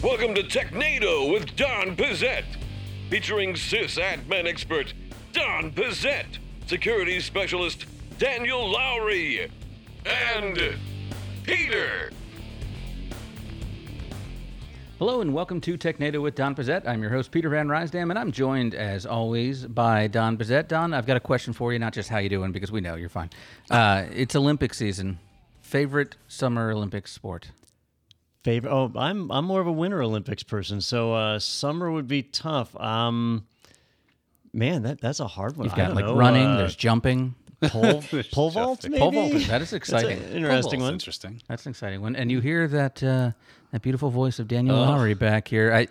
Welcome to Technado with Don Pezet, featuring sysadmin expert Don Pezet, security specialist Daniel Lowrie, and Peter. Hello and welcome to Technado with Don Pezet. I'm your host Peter Van Rysdam, and I'm joined as always by Don Pezet. Don, I've got a question for you, not just how you doing, because we know you're fine. Uh, it's Olympic season. Favorite summer Olympic sport? Favorite? Oh, I'm I'm more of a Winter Olympics person, so uh, summer would be tough. Um, man, that that's a hard one. You've I got don't like know, running. uh, there's jumping. pole pole vault, maybe. Pole vault. That is exciting. an interesting That's one. Interesting. That's an exciting one. And you hear that uh, that beautiful voice of Daniel Oh. Lowrie back here. I,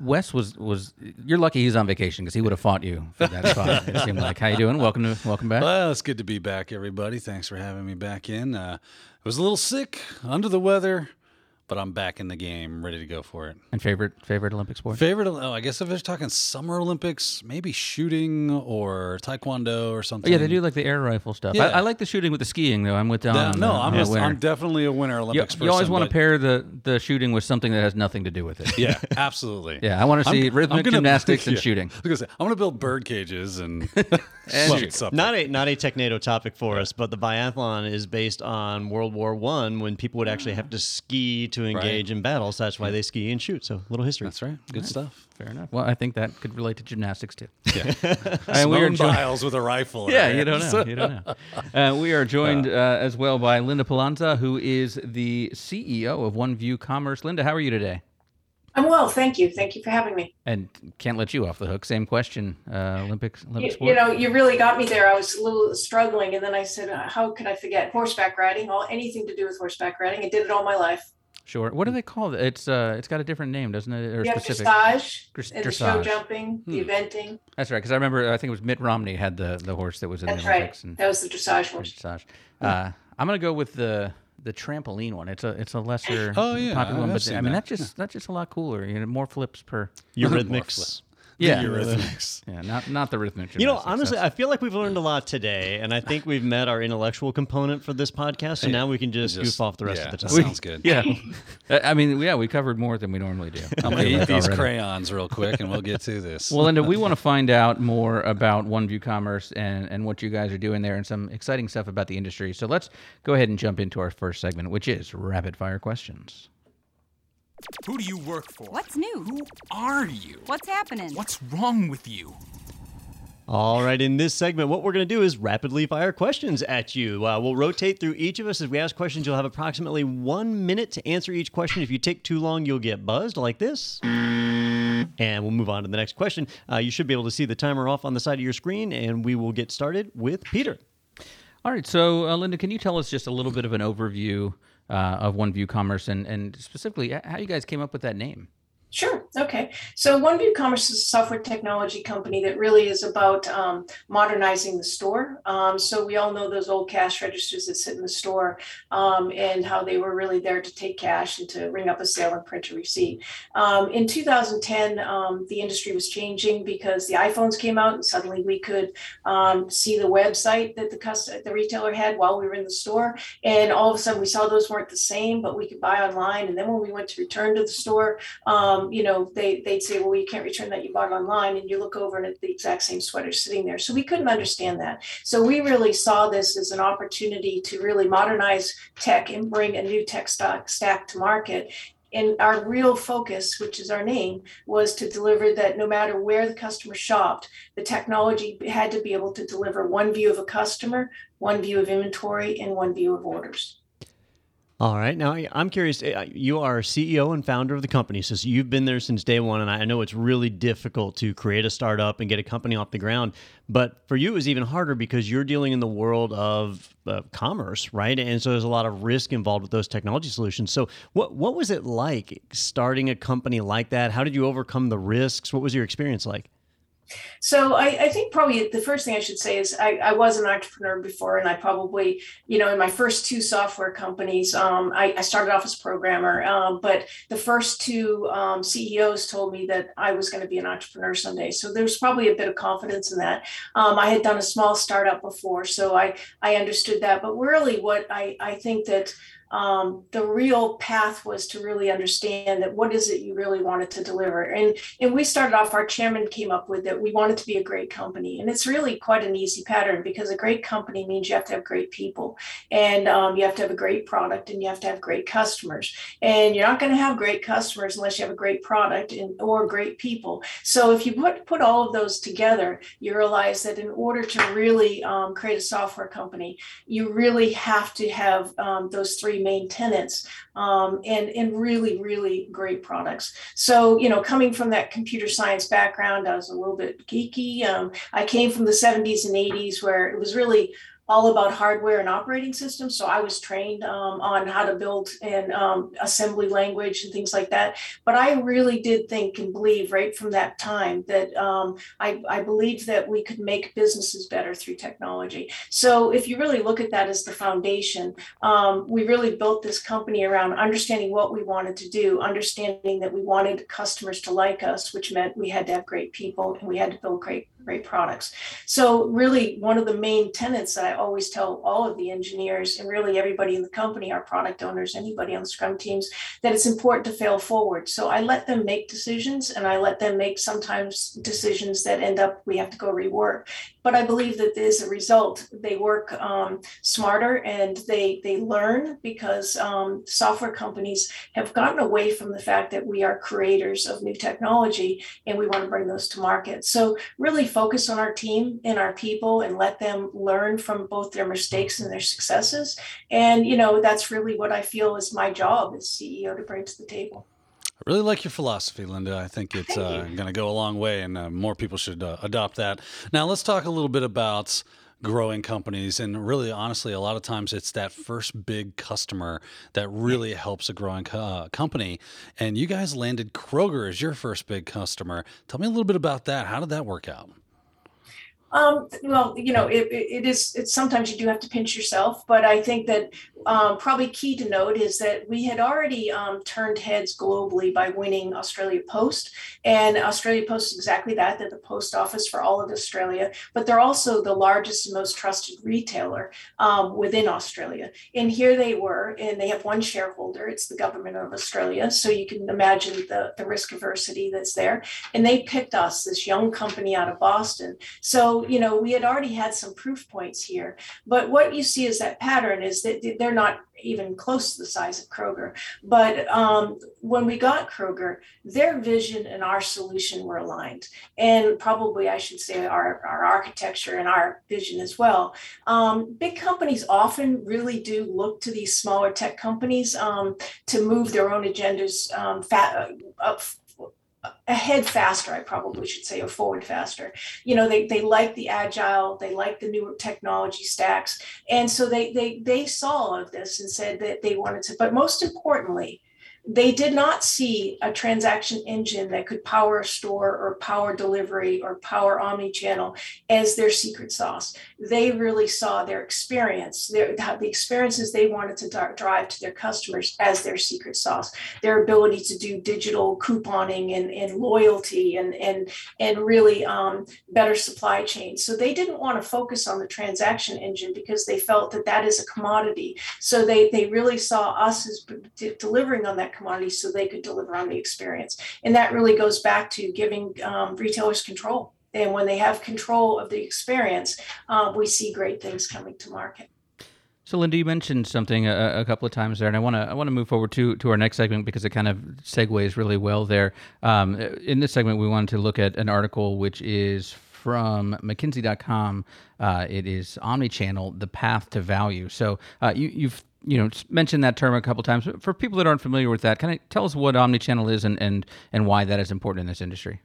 Wes was was. You're lucky he's on vacation because he would have fought you for that spot. It seemed like. How you doing? Welcome to welcome back. Well, it's good to be back, everybody. Thanks for having me back in. Uh, I was a little sick, under the weather, but I'm back in the game, ready to go for it. And favorite favorite Olympic sport? Favorite? Oh, I guess if they're talking Summer Olympics, maybe shooting or taekwondo or Oh, something. yeah, they do like the air rifle stuff. I, Yeah. I like the shooting with the skiing though. I'm with Don. Yeah, um, no, the- I'm, on the just, winter. I'm definitely a Winter You, Olympics you person. You always want to pair the the shooting with something that has nothing to do with it. Yeah, absolutely. Yeah, I want to I'm- see I'm rhythmic gonna- gymnastics and shooting. I was gonna say, I want to build bird cages and, And shoot something. Not a not a Technado topic for us, but the biathlon is based on World War One when people would actually have to ski to engage in battle. So that's why they ski and shoot. So little history. That's right. Good stuff. Fair enough. Well, I think that could relate to gymnastics too. Yeah. And we are Simone joined- Biles with a rifle. Yeah, you don't know. You don't know. Uh, we are joined uh, as well by Linda Palanza, who is the CEO of OneView Commerce. Linda, how are you today? I'm well, thank you. Thank you for having me. And can't let you off the hook. Same question. Uh, Olympics, Olympic You, sport. you know, you really got me there. I was a little struggling, and then I said, uh, "How could I forget horseback riding? All anything to do with horseback riding. I did it all my life. Sure. What do they call it? It's uh, it's got a different name, doesn't it? Or You have specific. dressage, Dres- the show dressage. Hmm. jumping, the eventing. That's right. Because I remember, I think it was Mitt Romney had the the horse that was in That's the right. Olympics. And That was the dressage horse. dressage. Uh, I'm gonna go with the the trampoline one. It's a it's a lesser Oh, yeah, popular one, I've but I mean that. that's just that's just a lot cooler. You know, more flips per. Eurythmics. Yeah, Eurythmics. yeah, not not the rhythmic. You know, gymnastics, honestly, I feel like we've learned a lot today, and I think we've met our intellectual component for this podcast. So now we can just, Just- goof off the rest yeah, of the time. Sounds good. yeah. I I mean, yeah, we covered more than we normally do. I'm gonna eat these crayons real quick, and we'll get to this. Well, Linda, we want to find out more about OneView Commerce and, and what you guys are doing there and some exciting stuff about the industry. So let's go ahead and jump into our first segment, which is rapid fire questions. Who do you work for? What's new? Who are you? What's happening? What's wrong with you? All right, in this segment, what we're going to do is rapidly fire questions at you. Uh, we'll rotate through each of us as we ask questions. You'll have approximately one minute to answer each question. If you take too long, you'll get buzzed like this. And we'll move on to the next question. Uh, you should be able to see the timer off on the side of your screen, and we will get started with Peter. All right. So, uh, Linda, can you tell us just a little bit of an overview uh, of OneView Commerce and, and specifically how you guys came up with that name? Sure. Okay. So OneView Commerce is a software technology company that really is about um, modernizing the store. Um, so we all know those old cash registers that sit in the store um, and how they were really there to take cash and to ring up a sale and print a receipt. Um, in 2010, um, the industry was changing because the iPhones came out and suddenly we could um, see the website that the cust- the retailer had while we were in the store. And all of a sudden we saw those weren't the same, but we could buy online. And then when we went to return to the store, um, you know, they, they'd say, well, you can't return that you bought online. And you look over and it's the exact same sweater sitting there. So we couldn't understand that. So we really saw this as an opportunity to really modernize tech and bring a new tech stock stack to market. And our real focus, which is our name, was to deliver that no matter where the customer shopped, the technology had to be able to deliver one view of a customer, one view of inventory, and one view of orders. All right. Now, I'm curious. uh, You are CEO and founder of the company, so you've been there since day one, and I know it's really difficult to create a startup and get a company off the ground. But for you, it was even harder because you're dealing in the world of uh, commerce, right? And so there's a lot of risk involved with those technology solutions. So, what what was it like starting a company like that? How did you overcome the risks? What was your experience like? So I, I think probably the first thing I should say is I, I was an entrepreneur before, and I probably, you know, in my first two software companies, um, I, I started off as a programmer, um, but the first two um, CEOs told me that I was going to be an entrepreneur someday. So there's probably a bit of confidence in that. Um, I had done a small startup before, so I I understood that. But really, what I I think that um, the real path was to really understand that what is it you really wanted to deliver. And, and we started off, our chairman came up with that we wanted to be a great company. And it's really quite an easy pattern because a great company means you have to have great people and um, you have to have a great product and you have to have great customers. And you're not going to have great customers unless you have a great product and, or great people. So if you put, put all of those together, you realize that in order to really um, create a software company, you really have to have um, those three main tenants um, and, and really, really great products. So, you know, coming from that computer science background, I was a little bit geeky. Um, I came from the 70s and 80s where it was really all about hardware and operating systems. So I was trained um, on how to build and um, assembly language and things like that. But I really did think and believe right from that time that um, I, I believed that we could make businesses better through technology. So if you really look at that as the foundation, um, we really built this company around understanding what we wanted to do, understanding that we wanted customers to like us, which meant we had to have great people and we had to build great great products. So really one of the main tenets that I always tell all of the engineers and really everybody in the company, our product owners, anybody on the Scrum teams, that it's important to fail forward. So I let them make decisions and I let them make sometimes decisions that end up we have to go rework. But I believe that as a result, they work um, smarter and they they learn because um, software companies have gotten away from the fact that we are creators of new technology and we want to bring those to market. So really focus on our team and our people and let them learn from both their mistakes and their successes. And, you know, that's really what I feel is my job as CEO to bring to the table. I really like your philosophy, Linda. I think it's uh, going to go a long way, and uh, more people should uh, adopt that. Now, let's talk a little bit about growing companies and really honestly a lot of times it's that first big customer that really helps a growing co- uh, company and you guys landed kroger as your first big customer. Tell me a little bit about that. How did that work out um, well, you know, it, it is, it's sometimes you do have to pinch yourself, but I think that um, probably key to note is that we had already um, turned heads globally by winning Australia Post. And Australia Post is exactly that. They're the post office for all of Australia, but they're also the largest and most trusted retailer um, within Australia. And here they were, and they have one shareholder, it's the government of Australia. So you can imagine the, the risk aversity that's there. And they picked us, this young company out of Boston. So you know, we had already had some proof points here. But what you see is that pattern is that they're not even close to the size of Kroger. But um, when we got Kroger, their vision and our solution were aligned. And probably I should say our, our architecture and our vision as well. Um, big companies often really do look to these smaller tech companies um, to move their own agendas um, fat, uh, ahead faster i probably should say or forward faster. You know they, they like the agile they like the new technology stacks. And so they they they saw all of this and said that they wanted to but most importantly they did not see a transaction engine that could power a store or power delivery or power omni-channel as their secret sauce. They really saw their experience, their, the experiences they wanted to drive to their customers as their secret sauce. Their ability to do digital couponing and, and loyalty and, and, and really um, better supply chain. So they didn't want to focus on the transaction engine because they felt that that is a commodity. So they, they really saw us as delivering on that commodity so they could deliver on the experience. And that really goes back to giving um, retailers control. And when they have control of the experience, uh, we see great things coming to market. So, Linda, you mentioned something a, a couple of times there, and I want to I want to move forward to to our next segment because it kind of segues really well there. Um, in this segment, we wanted to look at an article which is from McKinsey.com. Uh, it is Omnichannel: The Path to Value. So, uh, you, you've you know mentioned that term a couple times. For people that aren't familiar with that, can I tell us what omnichannel is and and and why that is important in this industry?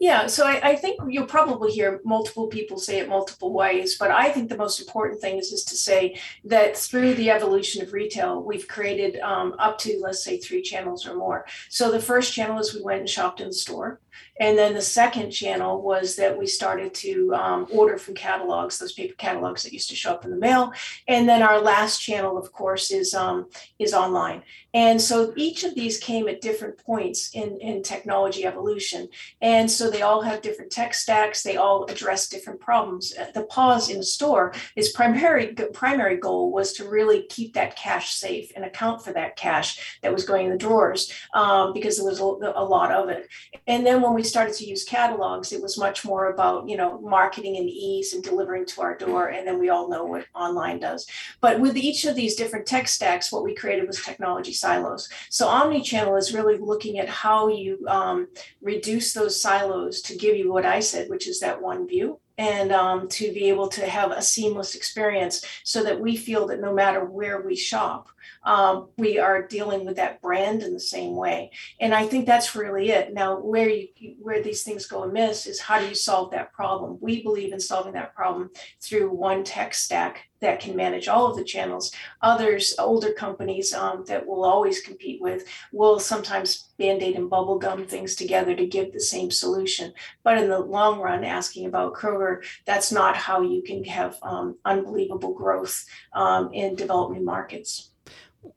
Yeah, so I, I, think you'll probably hear multiple people say it multiple ways, but I think the most important thing is, is to say that through the evolution of retail, we've created um, up to, let's say, three channels or more. So the first channel is we went and shopped in the store. And then the second channel was that we started to um, order from catalogs, those paper catalogs that used to show up in the mail. And then our last channel, of course, is um, is online. And so each of these came at different points in, in technology evolution. And so they all have different tech stacks. They all address different problems. Uh, the pause in store, its primary primary goal was to really keep that cash safe and account for that cash that was going in the drawers um, because there was a, a lot of it. And then when we started to use catalogs, it was much more about you know marketing and ease and delivering to our door. And then we all know what online does. But with each of these different tech stacks, what we created was technology silos. So omni-channel is really looking at how you um, reduce those silos to give you what I said, which is that one view and um, to be able to have a seamless experience so that we feel that no matter where we shop, um, we are dealing with that brand in the same way. And I think that's really it. Now, where you where these things go amiss is how do you solve that problem? We believe in solving that problem through one tech stack that can manage all of the channels. Others, older companies um, that will always compete with, will sometimes band-aid and bubble gum things together to give the same solution. But in the long run, asking about Kroger, that's not how you can have um, unbelievable growth um, in developing markets.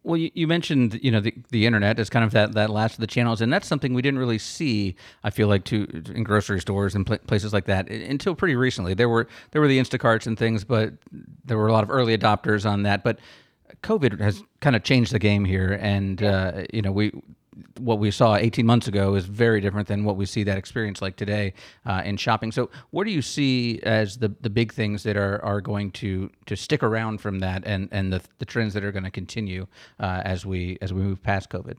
Well, you, you, mentioned you know the, the internet as kind of that, that last of the channels, and that's something we didn't really see. I feel like to in grocery stores and pl- places like that until pretty recently. There were there were the Instacarts and things, but there were a lot of early adopters on that. But COVID has kind of changed the game here, and uh, you know we what we saw 18 months ago is very different than what we see that experience like today uh, in shopping. So, what do you see as the, the big things that are, are going to, to stick around from that, and, and the, the trends that are going to continue uh, as we as we move past COVID?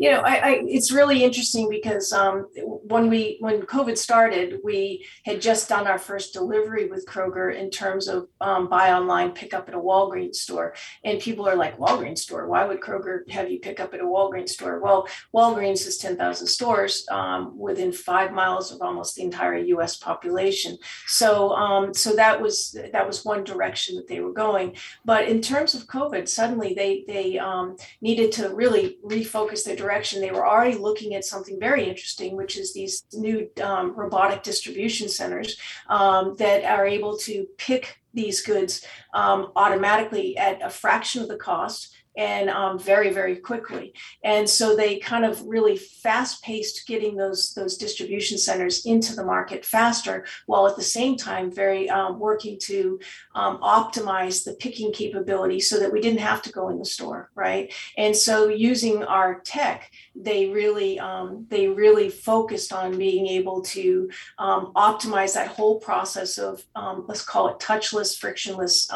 You know, I, I, it's really interesting because um, when we when COVID started, we had just done our first delivery with Kroger in terms of um, buy online, pick up at a Walgreens store, and people are like, Walgreens store? Why would Kroger have you pick up at a Walgreens store? Well, Walgreens has ten thousand stores um, within five miles of almost the entire U.S. population. So, um, so that was that was one direction that they were going. But in terms of COVID, suddenly they they um, needed to really refocus their direction, they were already looking at something very interesting, which is these new um, robotic distribution centers um, that are able to pick these goods um, automatically at a fraction of the cost and um, very very quickly. And so they kind of really fast paced getting those those distribution centers into the market faster while at the same time very um, working to um, optimize the picking capability so that we didn't have to go in the store right? And so using our tech they really um, they really focused on being able to um, optimize that whole process of um, let's call it touchless frictionless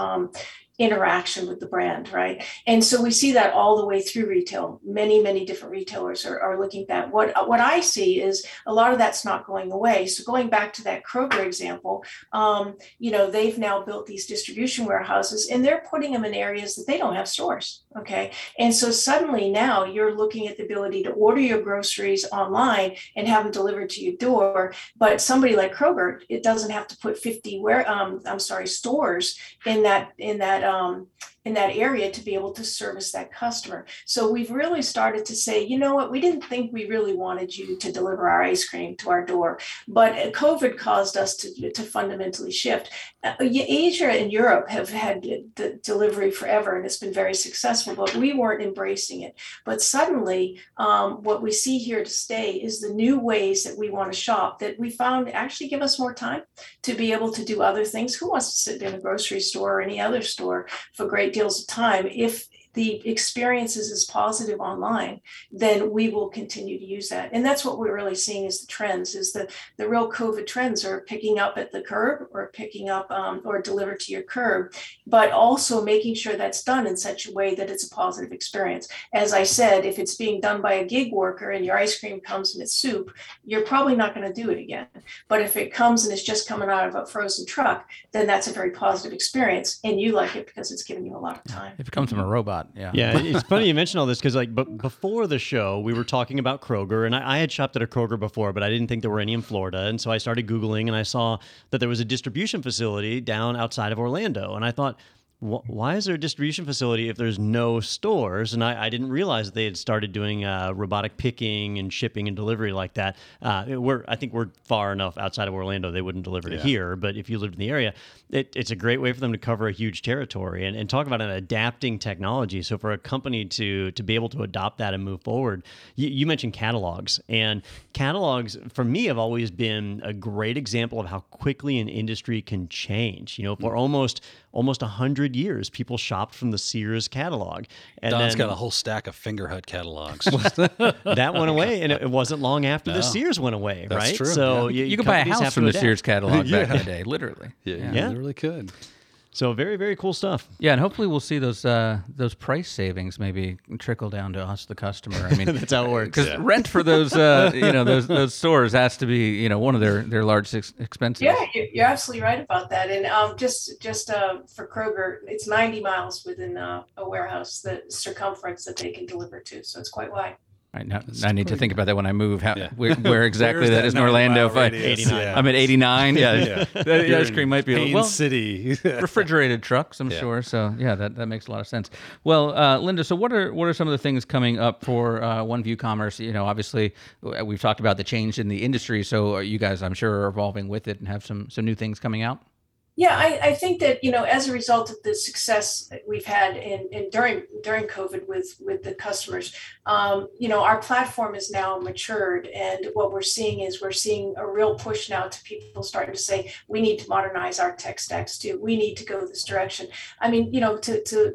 interaction with the brand, right? And so we see that all the way through retail. Many, many different retailers are, are looking at that. What, what I see is a lot of that's not going away. So going back to that Kroger example, um, you know, they've now built these distribution warehouses and they're putting them in areas that they don't have stores. Okay. And so suddenly now you're looking at the ability to order your groceries online and have them delivered to your door. But somebody like Kroger, it doesn't have to put 50 where um, I'm sorry, stores in that in that um, in that area to be able to service that customer. So we've really started to say, you know what, we didn't think we really wanted you to deliver our ice cream to our door, but COVID caused us to, to fundamentally shift. Uh, Asia and Europe have had the delivery forever and it's been very successful, but we weren't embracing it. But suddenly, um, what we see here to stay is the new ways that we want to shop that we found actually give us more time to be able to do other things. Who wants to sit in a grocery store or any other store for great deals of time if the experience is as positive online, then we will continue to use that. And that's what we're really seeing is the trends, is the, the real COVID trends are picking up at the curb or picking up um, or delivered to your curb, but also making sure that's done in such a way that it's a positive experience. As I said, if it's being done by a gig worker and your ice cream comes in its soup, you're probably not going to do it again. But if it comes and it's just coming out of a frozen truck, then that's a very positive experience. And you like it because it's giving you a lot of time. If it comes from a robot, yeah. Yeah, it's funny you mention all this because like, but before the show, we were talking about Kroger, and I, I, had shopped at a Kroger before, but I didn't think there were any in Florida, and so I started googling, and I saw that there was a distribution facility down outside of Orlando, and I thought. Wh- why is there a distribution facility if there's no stores? And I, I didn't realize that they had started doing uh, robotic picking and shipping and delivery like that. Uh, we're, I think we're far enough outside of Orlando they wouldn't deliver to here. But if you lived in the area, it, it's a great way for them to cover a huge territory and, and talk about an adapting technology. So for a company to to be able to adopt that and move forward, you, you mentioned catalogs, and catalogs for me have always been a great example of how quickly an industry can change. You know, for almost almost a hundred years, people shopped from the Sears catalog, and Don's then got a whole stack of Fingerhut catalogs. that went away, and it, it wasn't long after the Sears went away, That's right? true, So yeah. you, You could buy a house from the adapt. Sears catalog back in the day, literally. yeah, Yeah. they really could. So very very cool stuff. Yeah, and hopefully we'll see those uh, those price savings maybe trickle down to us, the customer. I mean, That's how it works. Because rent for those uh, you know those those stores has to be you know one of their their large ex- expenses. Yeah, you- you're absolutely right about that. And um, just just uh, for Kroger, it's 90 miles within uh, a warehouse, the circumference that they can deliver to. So it's quite wide. Right, now, I need to think about that when I move. How, Yeah. where, where exactly that that is in Orlando? If I, yeah. I'm at 89. Yeah, Yeah. The, the You're ice cream might be a Payne well, City. refrigerated trucks, I'm Yeah. sure. So yeah, that, that makes a lot of sense. Well, uh, Linda, so what are what are some of the things coming up for uh, One View Commerce? You know, obviously uh, we've talked about the change in the industry, so you guys, I'm sure, are evolving with it and have some some new things coming out. Yeah, I, I think that you know, as a result of the success that we've had in, in during during COVID with with the customers, um, you know, our platform is now matured, and what we're seeing is we're seeing a real push now to people starting to say we need to modernize our tech stacks too. We need to go this direction. I mean, you know, to to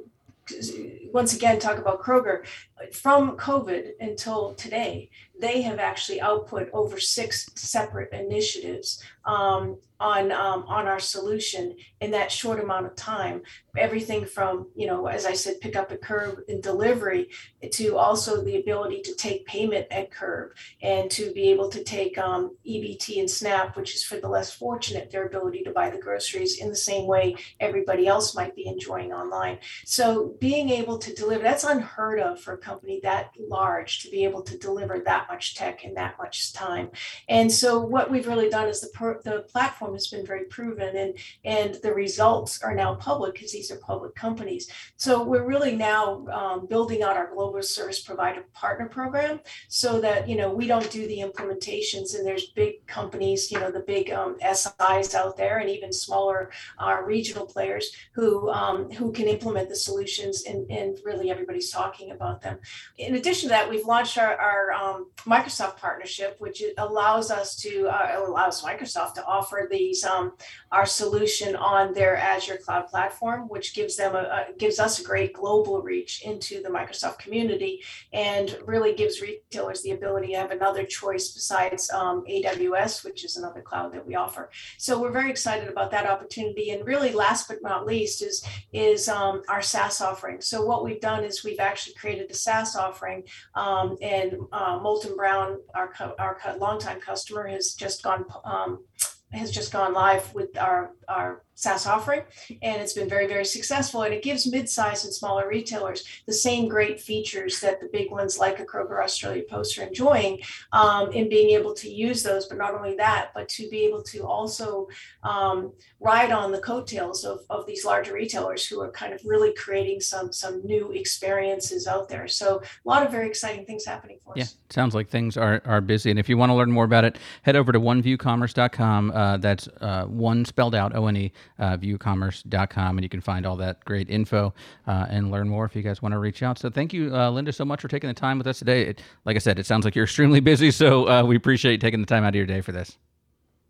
once again talk about Kroger from COVID until today, they have actually output over six separate initiatives um, on um, on our solution in that short amount of time. Everything from you know, as I said, pick up at curb and delivery to also the ability to take payment at curb and to be able to take um, EBT and SNAP, which is for the less fortunate, their ability to buy the groceries in the same way everybody else might be enjoying online. So being able to deliver that's unheard of for a company that large to be able to deliver that much tech in that much time. And so what we've really done is the per, the platform has been very proven and and the results are now public because these are public companies. So we're really now um, building out our global service provider partner program so that you know we don't do the implementations and there's big companies you know the big um, SIs out there and even smaller uh, regional players who um, who can implement the solutions and, and really everybody's talking about them. In addition to that, we've launched our, our um, Microsoft partnership, which allows us to uh, allows Microsoft to offer these um, our solution on their Azure cloud platform, which gives them a, a gives us a great global reach into the Microsoft community and really gives retailers the ability to have another choice besides um, AWS, which is another cloud that we offer. So we're very excited about that opportunity. And really, last but not least, is is um, our SaaS offering. So what we've done is we've actually created a SaaS offering, um, and uh, Brown, our co- our co- longtime customer, has just gone um, has just gone live with our our SaaS offering, and it's been very, very successful. And it gives mid-sized and smaller retailers the same great features that the big ones like a Kroger Australia Post are enjoying um, in being able to use those. But not only that, but to be able to also um, ride on the coattails of, of these larger retailers who are kind of really creating some some new experiences out there. So a lot of very exciting things happening for us. Yeah, sounds like things are, are busy. And if you want to learn more about it, head over to oneviewcommerce.com. Uh, that's uh, one spelled out, O N E, uh, viewcommerce.com. And you can find all that great info uh, and learn more if you guys want to reach out. So thank you, uh, Linda, so much for taking the time with us today. It, like I said, it sounds like you're extremely busy. So uh, we appreciate taking the time out of your day for this.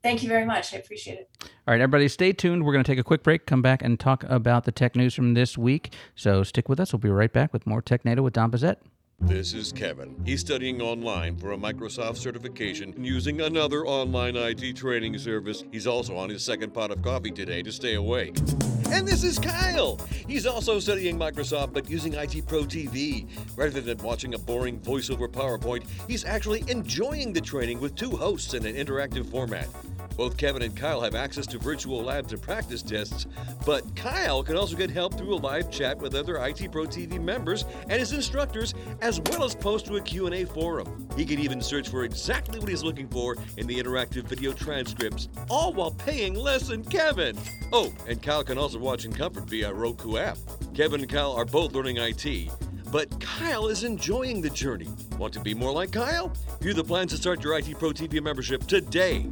Thank you very much. I appreciate it. All right, everybody, stay tuned. We're going to take a quick break, come back, and talk about the tech news from this week. So stick with us. We'll be right back with more TechNado with Don Pezet. This is Kevin. He's studying online for a Microsoft certification and using another online IT training service. He's also on his second pot of coffee today to stay awake. And this is Kyle. He's also studying Microsoft but using IT Pro TV. Rather than watching a boring voiceover PowerPoint, he's actually enjoying the training with two hosts in an interactive format. Both Kevin and Kyle have access to virtual labs and practice tests, but Kyle can also get help through a live chat with other IT Pro TV members and his instructors, as well as post to a Q&A forum. He can even search for exactly what he's looking for in the interactive video transcripts, all while paying less than Kevin. Oh, and Kyle can also watch in comfort via Roku app. Kevin and Kyle are both learning IT, but Kyle is enjoying the journey. Want to be more like Kyle? View the plans to start your IT Pro TV membership today.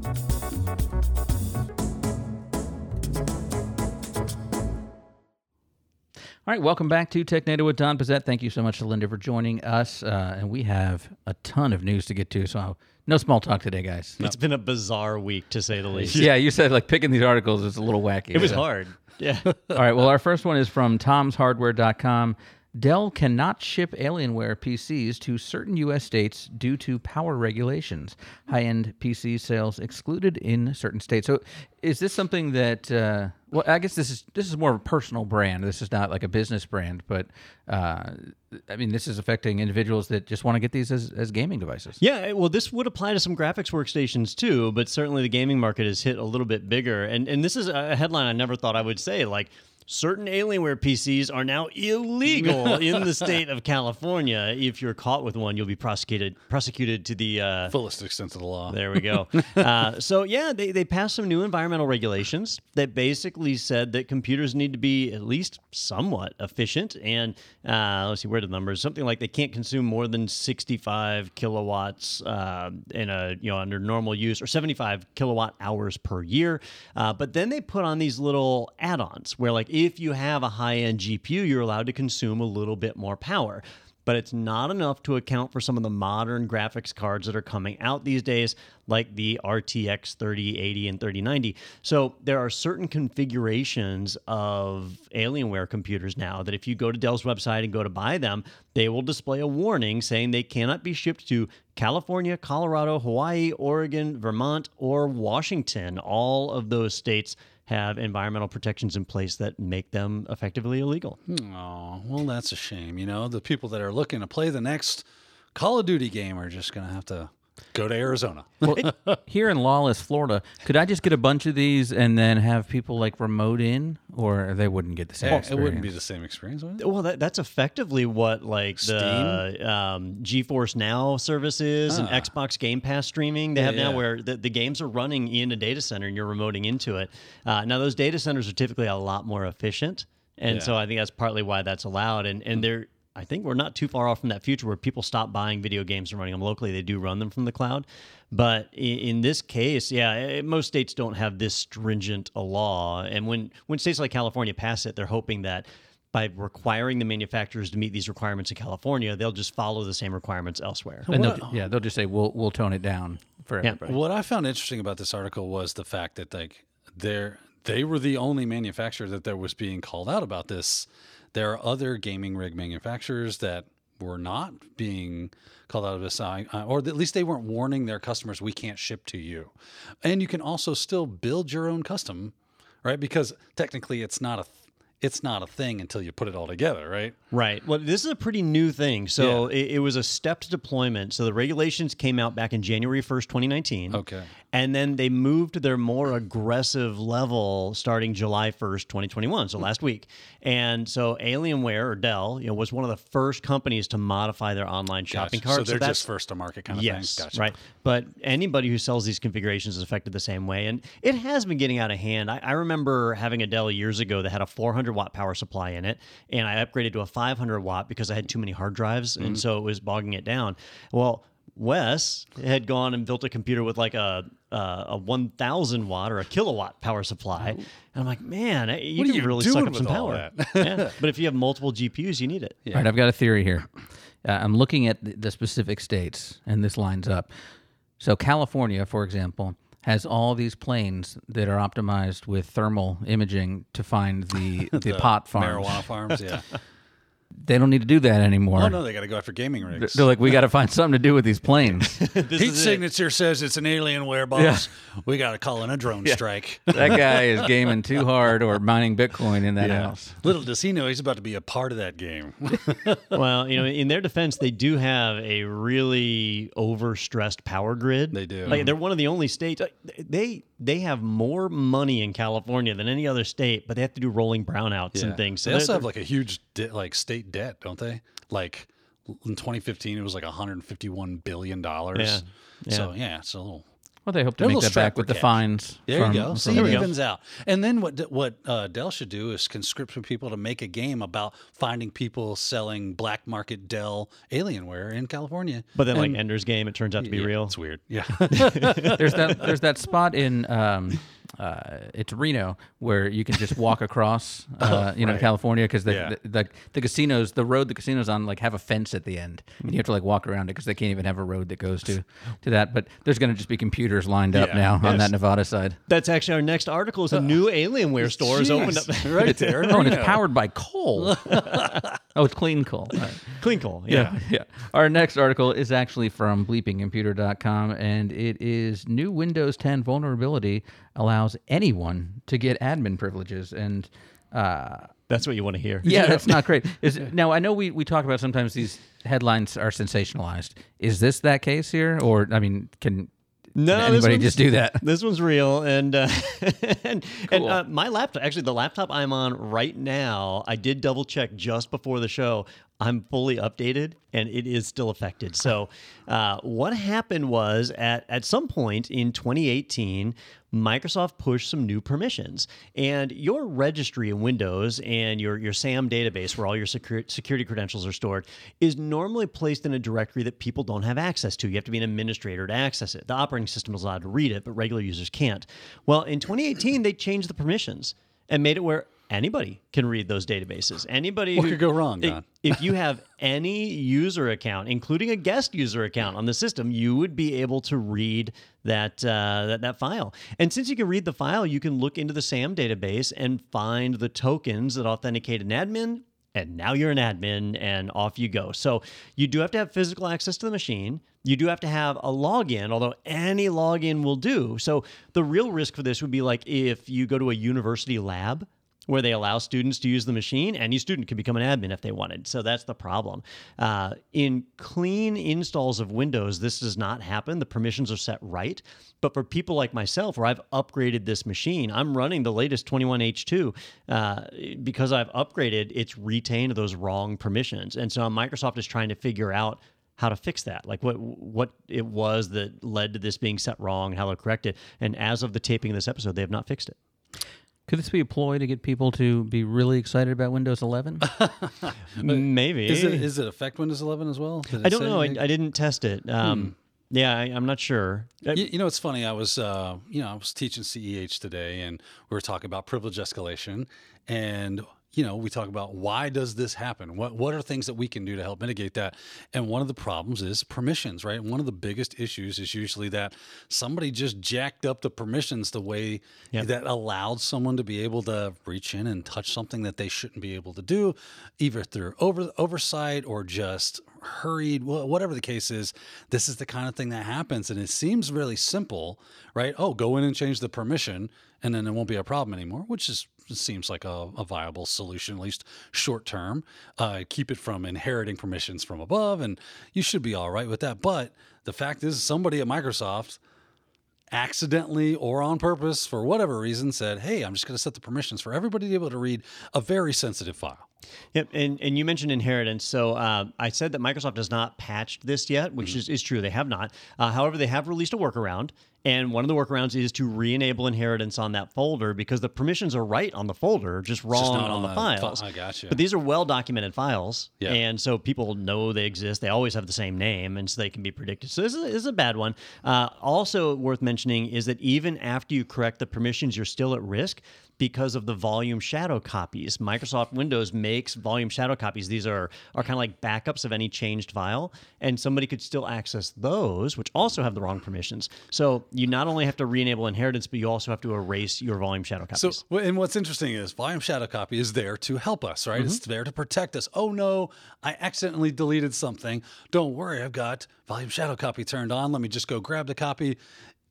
All right, welcome back to TechNado with Don Pezet. Thank you so much to Linda for joining us. Uh, and we have a ton of news to get to, so no small talk today, guys. It's been a bizarre week to say the least. Yeah, you said like picking these articles is a little wacky. It was So- hard. Yeah. All right, well, our first one is from tomshardware.com. Dell cannot ship Alienware PCs to certain U.S. states due to power regulations. High-end PC sales excluded in certain states. So, is this something that? Uh, well, I guess this is this is more of a personal brand. This is not like a business brand, but uh, I mean, this is affecting individuals that just want to get these as, as gaming devices. Yeah, well, this would apply to some graphics workstations too, but certainly the gaming market is hit a little bit bigger. And and this is a headline I never thought I would say. Like, certain Alienware PCs are now illegal in the state of California. If you're caught with one, you'll be prosecuted prosecuted to the uh, Fullest extent of the law. There we go. uh, so yeah, they, they passed some new environmental regulations that basically said that computers need to be at least somewhat efficient. And uh, let's see, where are the numbers? Something like they can't consume more than 65 kilowatts uh, in a you know under normal use, or 75 kilowatt hours per year. Uh, but then they put on these little add-ons where like if you have a high-end GPU, you're allowed to consume a little bit more power but it's not enough to account for some of the modern graphics cards that are coming out these days, like the RTX 3080 and 3090. So there are certain configurations of Alienware computers now that if you go to Dell's website and go to buy them, they will display a warning saying they cannot be shipped to California, Colorado, Hawaii, Oregon, Vermont, or Washington. All of those states have environmental protections in place that make them effectively illegal. Oh, well, that's a shame. You know, the people that are looking to play the next Call of Duty game are just going to have to go to Arizona. Well, Here in Lawless, Florida, could I just get a bunch of these and then have people like remote in, or they wouldn't get the same? it experience? wouldn't be the same experience, would it? Well, that, that's effectively what like the um, GeForce Now services and Ah. Xbox Game Pass streaming they have now, yeah. where the, the games are running in a data center and you're remoting into it. Uh, now, those data centers are typically a lot more efficient, and so I think that's partly why that's allowed. And and they're I think we're not too far off from that future where people stop buying video games and running them locally. They do run them from the cloud. But in, in this case, yeah, eh, most states don't have this stringent a law. And when, when states like California pass it, they're hoping that by requiring the manufacturers to meet these requirements in California, they'll just follow the same requirements elsewhere. And they'll, yeah, they'll just say we'll we'll tone it down for Yeah. everybody. What I found interesting about this article was the fact that like they're they were the only manufacturer that there was being called out about this. There are other gaming rig manufacturers that were not being called out of this, uh, or at least they weren't warning their customers, "We can't ship to you." And you can also still build your own custom, right? Because technically, it's not a it's not a thing until you put it all together, right? Right. Well, this is a pretty new thing. So it, it was a stepped deployment. So the regulations came out back in January 1st, 2019. Okay. And then they moved to their more aggressive level starting July 1st, 2021, so last week. And so Alienware or Dell, you know, was one of the first companies to modify their online shopping Gotcha. cart. So they're that's just first to market kind of yes, thing. Gotcha. right. But anybody who sells these configurations is affected the same way, and it has been getting out of hand. I, I remember having a Dell years ago that had a 400 watt power supply in it, and I upgraded to a 500 watt because I had too many hard drives, Mm-hmm. and so it was bogging it down. Well. Wes had gone and built a computer with like a uh, a 1,000 watt or a kilowatt power supply, and I'm like, man, eh, you What are can you really suck up some power. yeah. But if you have multiple GPUs, you need it. All right, I've got a theory here. Uh, I'm looking at the, the specific states, and this lines up. So, California, for example, has all these planes that are optimized with thermal imaging to find the the, pot farms. Marijuana farms, yeah. They don't need to do that anymore. oh no, they got to go after gaming rigs. They're like, we got to find something to do with these planes. Heat signature says it's an Alienware boss. We got to call in a drone strike. that guy is gaming too hard or mining Bitcoin in that house. Little does he know he's about to be a part of that game. well, you know, in their defense, they do have a really overstressed power grid. They do. Like mm-hmm. they're one of the only states. like, They they have more money in California than any other state, but they have to do rolling brownouts and things. they they're- also have like a huge de- like state debt, don't they? Like in 2015, it was like 151 billion dollars. Yeah. So yeah, it's a little. Well, they hope to They're make little that back with for the cash. fines. There from- you go. See, the- it evens out. And then what what uh, Dell should do is conscript some people to make a game about finding people selling black market Dell Alienware in California. but then, like And- Ender's Game, it turns out to be Yeah, real. It's weird. Yeah. there's that there's that spot in um, uh, it's Reno where you can just walk across, uh, you know, right. California because the, Yeah. the, the the casinos, the road the casinos on, like have a fence at the end, and you have to like walk around it because they can't even have a road that goes to to that. But there's going to just be computers lined up Yeah. now on that Nevada side. That's actually our next article. Is a new Alienware store is opened up. Right there. Oh, and it's powered by coal. oh, it's clean coal. All right. Clean coal. Yeah. Yeah, yeah. Our next article is actually from bleepingcomputer.com, and it is new Windows 10 vulnerability allows anyone to get admin privileges. And uh, That's what you want to hear. yeah, that's not great. Is now I know we we talk about sometimes these headlines are sensationalized. Is this that case here, or I mean, can No, anybody just do that? This one's real, and uh, and, and uh, my laptop, actually, the laptop I'm on right now, I did double check just before the show. I'm fully updated, and it is still affected. So, uh, what happened was at at some point in 2018, Microsoft pushed some new permissions, and your registry in Windows and your your SAM database, where all your secur- security credentials are stored, is normally placed in a directory that people don't have access to. You have to be an administrator to access it. The operating system is allowed to read it, but regular users can't. Well, in 2018, they changed the permissions and made it where anybody can read those databases. Anybody What who- could go wrong, Don? if you have any user account, including a guest user account on the system, you would be able to read that, uh, that that file. And since you can read the file, you can look into the SAM database and find the tokens that authenticate an admin. And now you're an admin, and off you go. So you do have to have physical access to the machine. You do have to have a login, although any login will do. So the real risk for this would be like if you go to a university lab where they allow students to use the machine. Any student could become an admin if they wanted. So that's the problem. Uh, in clean installs of Windows, this does not happen. The permissions are set right. But for people like myself, where I've upgraded this machine, I'm running the latest 21H2. Uh, because I've upgraded, it's retained those wrong permissions. And so Microsoft is trying to figure out how to fix that like what what it was that led to this being set wrong how to correct it and as of the taping of this episode they have not fixed it Could this be a ploy to get people to be really excited about Windows 11? maybe Is it is it affect Windows 11 as well? Did I don't know. I. I didn't test it. Um, Yeah, I, I'm not sure. You, you know, it's funny. I was, uh, you know, I was teaching CEH today, and we were talking about privilege escalation, and you know, we talk about why does this happen? What what are things that we can do to help mitigate that? And one of the problems is permissions, right? One of the biggest issues is usually that somebody just jacked up the permissions the way Yep. that allowed someone to be able to reach in and touch something that they shouldn't be able to do, either through over oversight or just hurried, whatever the case is. This is the kind of thing that happens, and it seems really simple, right? Oh, go in and change the permission, and then it won't be a problem anymore, which is seems like a, a viable solution, at least short term. Uh, keep it from inheriting permissions from above, and you should be all right with that. But the fact is, somebody at Microsoft accidentally or on purpose for whatever reason said, "Hey, I'm just going to set the permissions for everybody to be able to read a very sensitive file." Yep, and, and you mentioned inheritance. So uh, I said that Microsoft has not patched this yet, which Mm-hmm. is, is true. They have not. Uh, however, they have released a workaround. And one of the workarounds is to re enable inheritance on that folder because the permissions are right on the folder, just wrong not on, on the the fi- files. I gotcha. But these are well documented files. Yeah. And so people know they exist. They always have the same name, and so they can be predicted. So this is, this is a bad one. Uh, also, worth mentioning is that even after you correct the permissions, you're still at risk because of the volume shadow copies. Microsoft Windows makes volume shadow copies. These are are kind of like backups of any changed file, and somebody could still access those, which also have the wrong permissions. So you not only have to re-enable inheritance, but you also have to erase your volume shadow copies. well, and what's interesting is volume shadow copy is there to help us, right? Mm-hmm. It's there to protect us. Oh no, I accidentally deleted something. Don't worry, I've got volume shadow copy turned on. Let me just go grab the copy.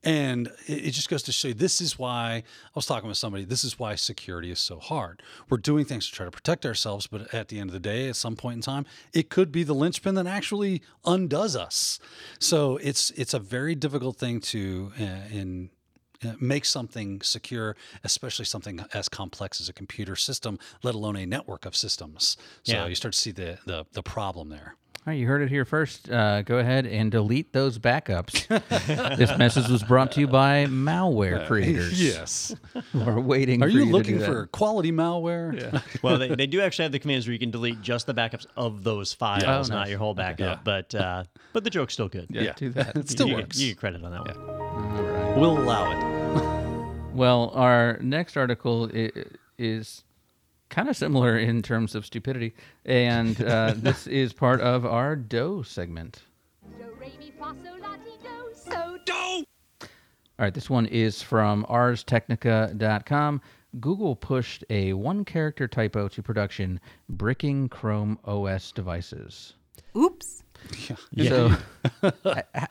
And it just goes to show you this is why I was talking with somebody. This is why security is so hard. We're doing things to try to protect ourselves, but at the end of the day, at some point in time, it could be the linchpin that actually undoes us. So it's it's a very difficult thing to uh, in uh, make something secure, especially something as complex as a computer system, let alone a network of systems. So Yeah. you start to see the, the, the problem there. All right, you heard it here first. Uh, go ahead and delete those backups. this message was brought to you by malware creators. Yes. We're waiting. Are for you to do looking that. for quality malware? Yeah. well, they, they do actually have the commands where you can delete just the backups of those files, Oh, nice. not your whole backup. But uh, but the joke's still good. Yeah, Yeah. do that. It still you, works. You get credit on that one. We'll allow it. Well, our next article i- is kind of similar in terms of stupidity, and uh, this is part of our Doe segment. Do, re, mi, fa, sol, la, ti, do, so do. All right, this one is from arstechnica.com. Google pushed a one character typo to production, bricking Chrome OS devices. Oops. So, I- I-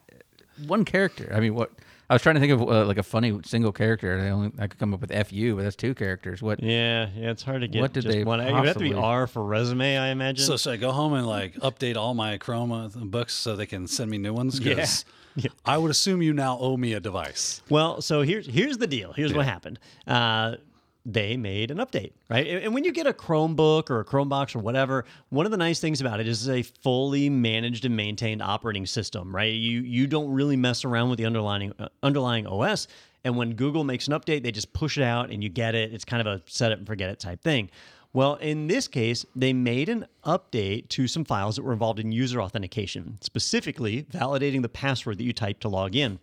one character. I mean, what? I was trying to think of uh, like a funny single character. I only I could come up with "fu," but that's two characters. What? Yeah, yeah, it's hard to get. What did just they one. It would have to be R for resume, I imagine. So should I go home and like update all my Chrome uh, books so they can send me new ones? Because I would assume you now owe me a device. Well, so here's here's the deal. Here's what happened. Uh, they made an update, right? And when you get a Chromebook or a Chromebox or whatever, one of the nice things about it is it's a fully managed and maintained operating system, right? You you don't really mess around with the underlying uh, underlying OS. And when Google makes an update, they just push it out and you get it. It's kind of a set it and forget it type thing. Well, in this case, they made an update to some files that were involved in user authentication, specifically validating the password that you typed to log in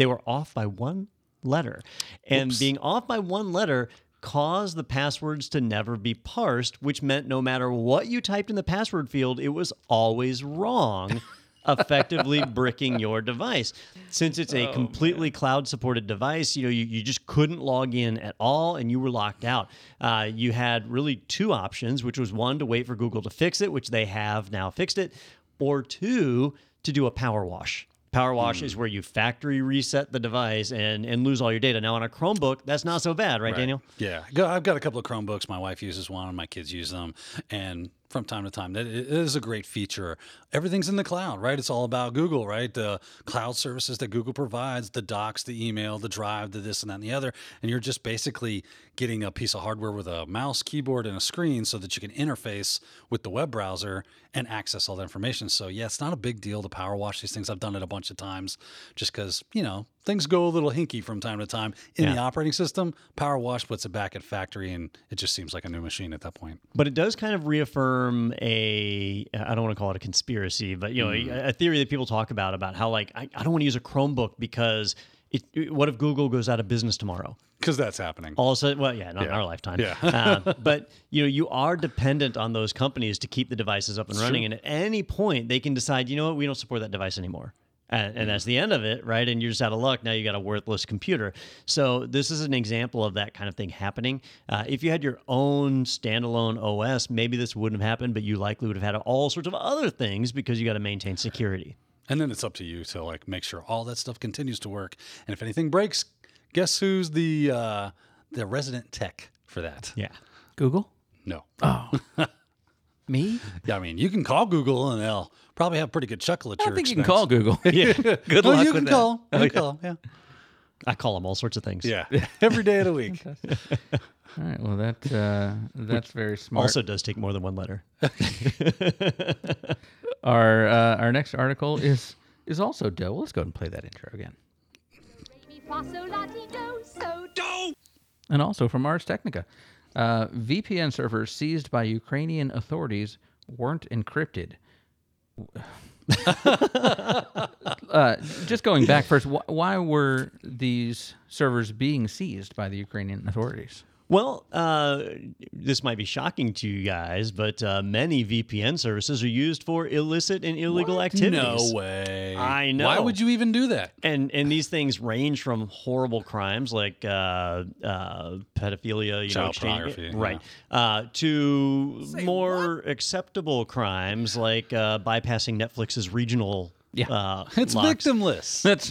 they were off by one letter. And being off by one letter caused the passwords to never be parsed, which meant no matter what you typed in the password field, it was always wrong. effectively bricking your device. Since it's a completely cloud supported device, you know, you, you just couldn't log in at all and you were locked out. Uh, you had really two options, which was one to wait for Google to fix it, which they have now fixed it, or two, to do a power wash. Power wash is hmm. where you factory reset the device and, and lose all your data. Now on a Chromebook, that's not so bad, right, Daniel? Yeah, I've got a couple of Chromebooks. My wife uses one, and my kids use them. And from time to time, that is a great feature. Everything's in the cloud, right? It's all about Google, right? The cloud services that Google provides, the docs, the email, the drive, the this and that and the other, and you're just basically getting a piece of hardware with a mouse, keyboard, and a screen so that you can interface with the web browser and access all the information. So yeah, it's not a big deal to power wash these things. I've done it a bunch of times, just because you know things go a little hinky from time to time in the operating system. Power wash puts it back at factory, and it just seems like a new machine at that point. But it does kind of reaffirm a I don't want to call it a conspiracy, but you know, a, a theory that people talk about about how like I, I don't want to use a Chromebook because it, it- what if Google goes out of business tomorrow? Because that's happening. All of a sudden, well, yeah, not in our lifetime. Yeah. uh, but you know, you are dependent on those companies to keep the devices up and running, and at any point they can decide, you know what, we don't support that device anymore. And, and that's the end of it, right? And you're just out of luck. Now you got a worthless computer. So this is an example of that kind of thing happening. Uh, if you had your own standalone OS, maybe this wouldn't have happened, but you likely would have had all sorts of other things because you got to maintain security. And then it's up to you to like make sure all that stuff continues to work. And if anything breaks, guess who's the uh, the resident tech for that? Yeah. Google? No. Me? Yeah, I mean, you can call Google and they'll probably have pretty good chuckle at I your think you can call Google. Yeah. Good Oh, luck you with can that. call. You can call. Yeah. I call them all sorts of things. Yeah. Every day of the week. All right. Well, that uh, that's very smart. Also does take more than one letter. our uh, our next article is is also Doe. Let's go ahead and play that intro again. Re, mi, fa, sol, la, ti, do, so do. and also from Ars Technica. Uh, VPN servers seized by Ukrainian authorities weren't encrypted. uh, just going back first, wh- why were these servers being seized by the Ukrainian authorities? Well, uh, this might be shocking to you guys, but uh, many VPN services are used for illicit and illegal activities. No way. I know. Why would you even do that? And and these things range from horrible crimes like uh, uh, pedophilia, you know, Child exchange- pornography, right, uh, to more acceptable crimes like uh, bypassing Netflix's regional. Yeah. uh, It's locks. victimless. That's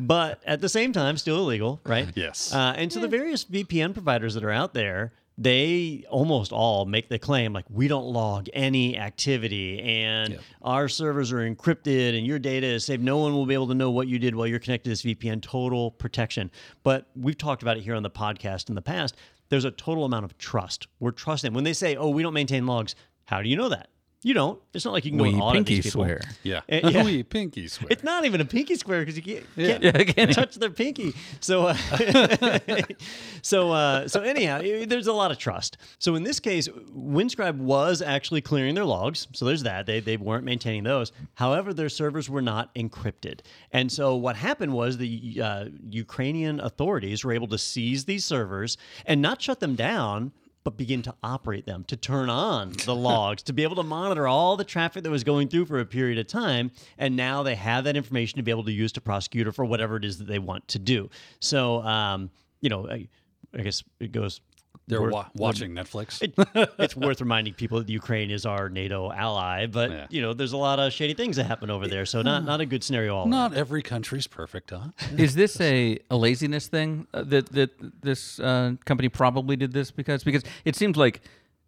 but at the same time, still illegal, right? Yes. Uh, and so the various VPN providers that are out there they almost all make the claim like we don't log any activity and our servers are encrypted and your data is safe. No one will be able to know what you did while you're connected to this VPN. Total protection. But we've talked about it here on the podcast in the past. There's a total amount of trust. We're trusting. When they say, "Oh, we don't maintain logs," how do you know that? You don't. It's not like you can go We and audit pinky these people. swear. Yeah. Uh, yeah. we pinky swear. It's not even a pinky swear because you can't, can't Yeah, can't touch their pinky. So, uh, so, uh, so anyhow, there's a lot of trust. So in this case, Windscribe was actually clearing their logs. So there's that. They they weren't maintaining those. However, their servers were not encrypted. And so what happened was the uh, Ukrainian authorities were able to seize these servers and not shut them down but begin to operate them, to turn on the logs, to be able to monitor all the traffic that was going through for a period of time. And now they have that information to be able to use to prosecute or for whatever it is that they want to do. So, um, you know, I, I guess it goes. They're worth- wa- watching Netflix. It, it's worth reminding people that Ukraine is our NATO ally, but Yeah. you know, there's a lot of shady things that happen over there. So not not a good scenario all around. Not every country's perfect, huh? Is this a, a laziness thing uh, that that this uh, company probably did this because because it seems like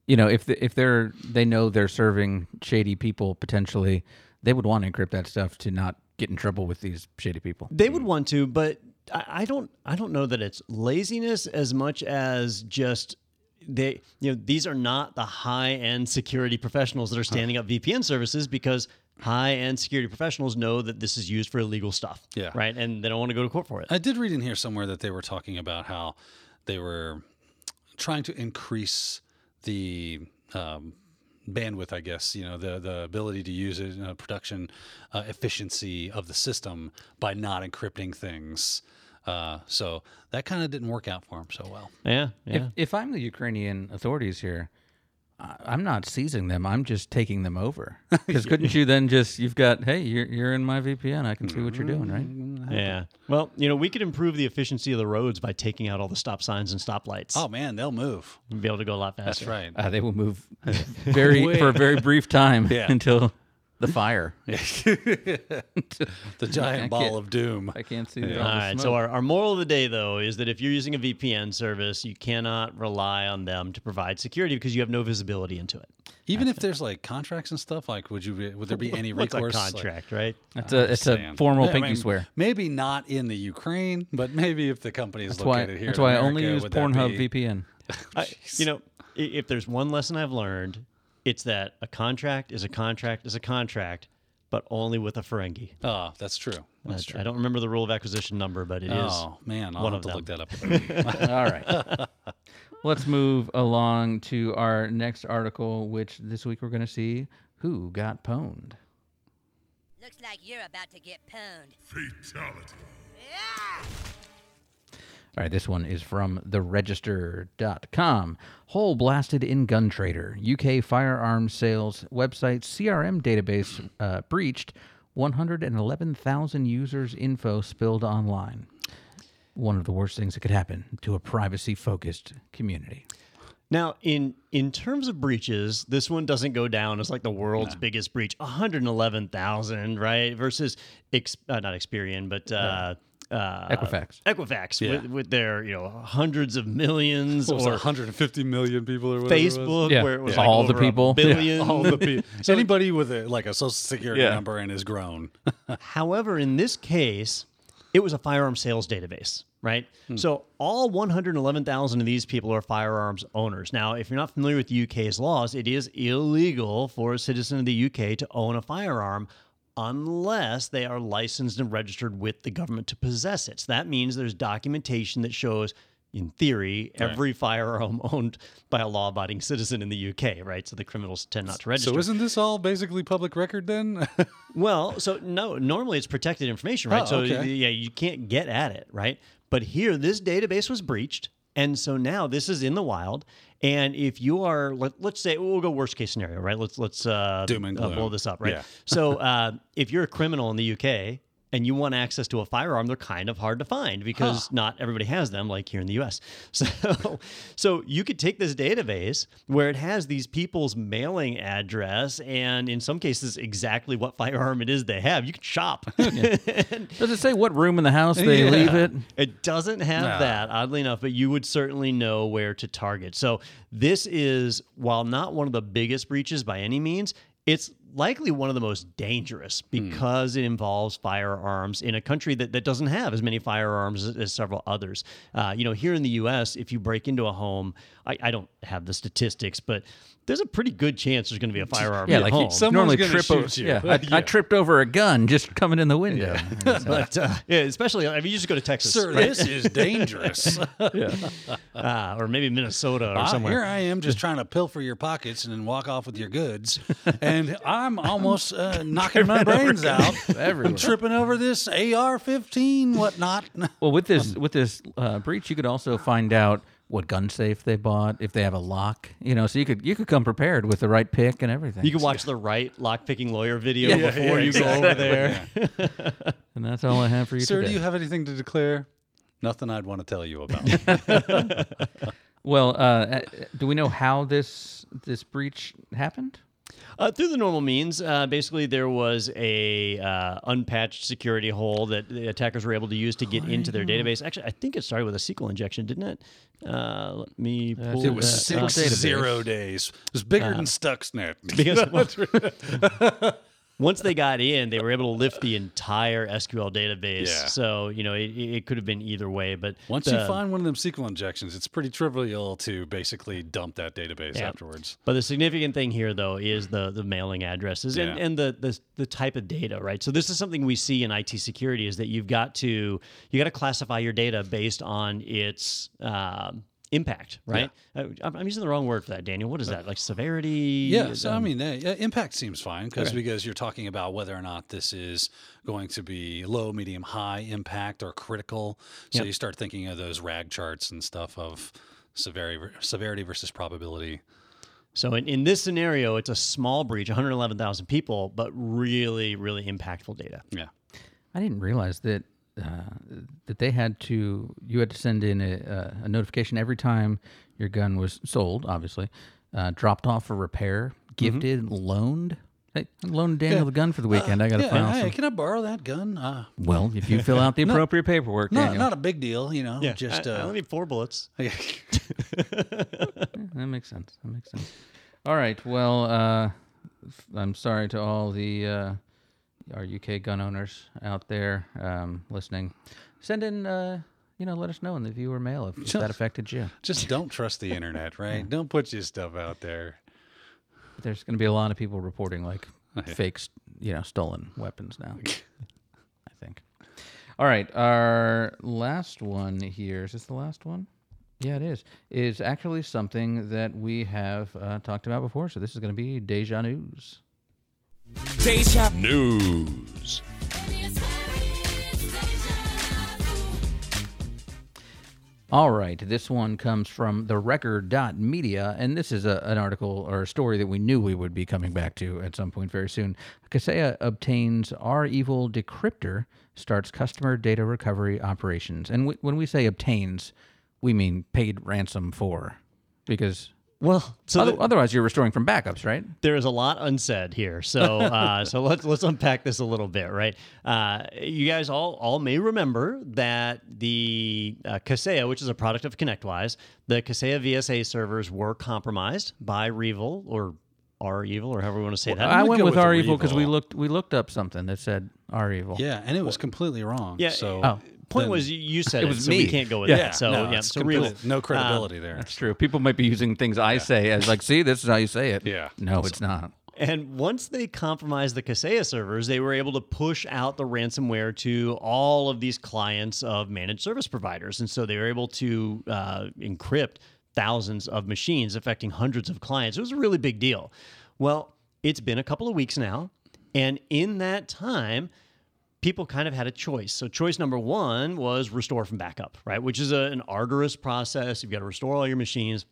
you know if the, if they're they know they're serving shady people potentially they would want to encrypt that stuff to not get in trouble with these shady people. They would want to, but I, I don't. I don't know that it's laziness as much as just they. You know, these are not the high end security professionals that are standing up VPN services because high end security professionals know that this is used for illegal stuff. Yeah. Right, and they don't want to go to court for it. I did read in here somewhere that they were talking about how they were trying to increase the um, bandwidth, I guess, you know, the the ability to use it, production uh, efficiency of the system by not encrypting things. Uh, so that kind of didn't work out for them so well. yeah. If Yeah. if I'm the Ukrainian authorities here, I- I'm not seizing them. I'm just taking them over. Because couldn't you then just you've got hey you're you're in my VPN. I can see what you're doing, right? yeah. Well, you know, we could improve the efficiency of the roads by taking out all the stop signs and stoplights. Oh man, they'll move. We'd be able to go a lot faster. That's right. Uh, they will move very for a very brief time Yeah. until the fire. the giant ball of doom. I can't see. All the right. So our, our moral of the day, though, is that if you're using a VPN service, you cannot rely on them to provide security because you have no visibility into it. Even if there's like contracts and stuff, like would you be, would there be any What's a recourse? Like- contract, right? It's a it's a saying. formal Yeah, I pinky mean, swear. Maybe not in the Ukraine, but maybe if the company is That's why located here. that's in why I only America, use would that Pornhub be- VPN. I, you know, i- if there's one lesson I've learned, it's that a contract is a contract is a contract, but only with a Ferengi. Oh, that's true. That's I- true. I don't remember the rule of acquisition number, but it is. oh man, I'll one have of to them. look that up. All right. Let's move along to our next article, which this week we're going to see who got pwned. Looks like you're about to get pwned. All right, this one is from theregister.com. Hole blasted in gun trader. UK firearms sales website CRM database uh, breached. 111,000 users' info spilled online. One of the worst things that could happen to a privacy focused community. Now, in in terms of breaches, this one doesn't go down as like the world's biggest breach, one hundred eleven thousand, right? Versus ex, uh, not Experian, but uh, uh, Equifax. Equifax Yeah. with, with their you know hundreds of millions, What was or 150 million people or whatever it was? Facebook, Yeah. where it was Yeah. like All the a people. Yeah. billion. All the people. So anybody with a, like a social security Yeah. number and is grown. However, in this case, it was a firearm sales database, right? Hmm. So all 111,000 of these people are firearms owners. Now, if you're not familiar with the UK's laws, it is illegal for a citizen of the UK to own a firearm unless they are licensed and registered with the government to possess it. So that means there's documentation that shows in theory, every firearm owned by a law-abiding citizen in the UK, right? So the criminals tend not to register. so isn't this all basically public record then? Well, so no, normally it's protected information, right? Oh, so okay. yeah, you can't get at it, right? But here, this database was breached, and so now this is in the wild. And if you are, let, let's say, we'll go worst case scenario, right? Let's let's uh, uh, blow this up, right? Yeah. So uh, if you're a criminal in the UK and you want access to a firearm, they're kind of hard to find because not everybody has them, like here in the U.S. So, so you could take this database where it has these people's mailing address and in some cases exactly what firearm it is they have. You could shop. Does it say what room in the house they Yeah. leave it? It doesn't have that, oddly enough, but you would certainly know where to target. So this is, while not one of the biggest breaches by any means, it's likely one of the most dangerous because it involves firearms in a country that, that doesn't have as many firearms as, as several others. Uh, you know, here in the U.S., if you break into a home, I, I don't have the statistics, but there's a pretty good chance there's going to be a firearm Yeah, at like home. you Someone's normally gonna trip over. shoot you. Yeah, I, I tripped over a gun just coming in the window. but uh, yeah, especially I mean, you just go to Texas, Sir, right? this is dangerous. uh, or maybe Minnesota or Ah, somewhere. here I am just trying to pilfer your pockets and then walk off with your goods. And I'm almost uh, knocking my brains out. I'm tripping over this AR 15, whatnot. Well, with this with this uh, breach, you could also find out what gun safe they bought, if they have a lock. You know, so you could you could come prepared with the right pick and everything. You can watch the right lock picking lawyer video Yeah, before yeah, you go over there. and that's all I have for you Sir, today. do you have anything to declare? Nothing I'd want to tell you about. well, uh, uh, do we know how this this breach happened? Uh, through the normal means, uh, basically there was a uh, unpatched security hole that the attackers were able to use to get into their database. Actually, I think it started with a SQL injection, didn't it? Uh, let me pull it was six. Zero days. It was bigger than Stuxnet. because once they got in, they were able to lift the entire SQL database. Yeah. So you know it, it could have been either way, but Once the- you find one of them SQL injections, it's pretty trivial to basically dump that database Yeah. afterwards. But the significant thing here, though, is the the mailing addresses and, Yeah. and the, the the type of data, right? So this is something we see in IT security is that you've got to you got to classify your data based on its um, impact, right? Uh, I'm, I'm using the wrong word for that, Daniel. What is that? Like severity? Yeah, so I Um, mean, uh, yeah, impact seems fine because because you're talking about whether or not this is going to be low, medium, high impact or critical. So Yep. you start thinking of those rag charts and stuff of severity severity versus probability. So in, in this scenario, it's a small breach, 111,000 people, but really, really impactful data. Yeah. I didn't realize that uh, that they had to you had to send in a, a, a notification every time your gun was sold, obviously, uh, dropped off for repair, gifted, loaned. Hey, I loaned Daniel the gun for the weekend. I got to Yeah, file hey, some. can I borrow that gun? Uh, Well, if you fill out the appropriate paperwork, not Daniel, not a big deal, you know. just I, I uh, only need four bullets. that makes sense. That makes sense. All right. Well, uh, f- I'm sorry to all the uh, our UK gun owners out there um, listening. Send in, uh, you know, let us know in the viewer mail if, if that affected you. just don't trust the internet, right? Don't put your stuff out there. There's going to be a lot of people reporting like fake, s- you know, stolen weapons now. I think. All right, our last one here is this the last one? Yeah, it is. Is actually something that we have uh, talked about before. So this is going to be deja news. Deja News. All right, this one comes from the record.media, and this is a, an article or a story that we knew we would be coming back to at some point very soon. Kaseya obtains R Evil Decryptor, starts customer data recovery operations. And w- when we say obtains, we mean paid ransom for, because Well, so other- the- otherwise you're restoring from backups, right? there is a lot unsaid here. So uh, so let's let's unpack this a little bit, right? Uh, you guys all all may remember that the uh, Kaseya, which is a product of ConnectWise, the Kaseya VSA servers were compromised by Revil or R Evil or however you want to say that. I would went with with R R Evil because we looked we looked up something that said R Evil. Yeah, and it was completely wrong. yeah. So Oh. Point then- was you- you said It it, was so me. we can't go with Yeah. that. So no, yeah, it's so real no credibility there. That's true. People might be using things I say as like, see, this is how you say it. Yeah. No, it's not. And once they compromised the Kaseya servers, they were able to push out the ransomware to all of these clients of managed service providers. And so they were able to uh, encrypt thousands of machines, affecting hundreds of clients. It was a really big deal. Well, it's been a couple of weeks now. And in that time, people kind of had a choice. So choice number one was restore from backup, right? Which is a, an arduous process. You've got to restore all your machines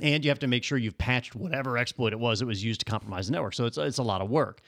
and you have to make sure you've patched whatever exploit it was that was used to compromise the network. So it's it's a lot of work.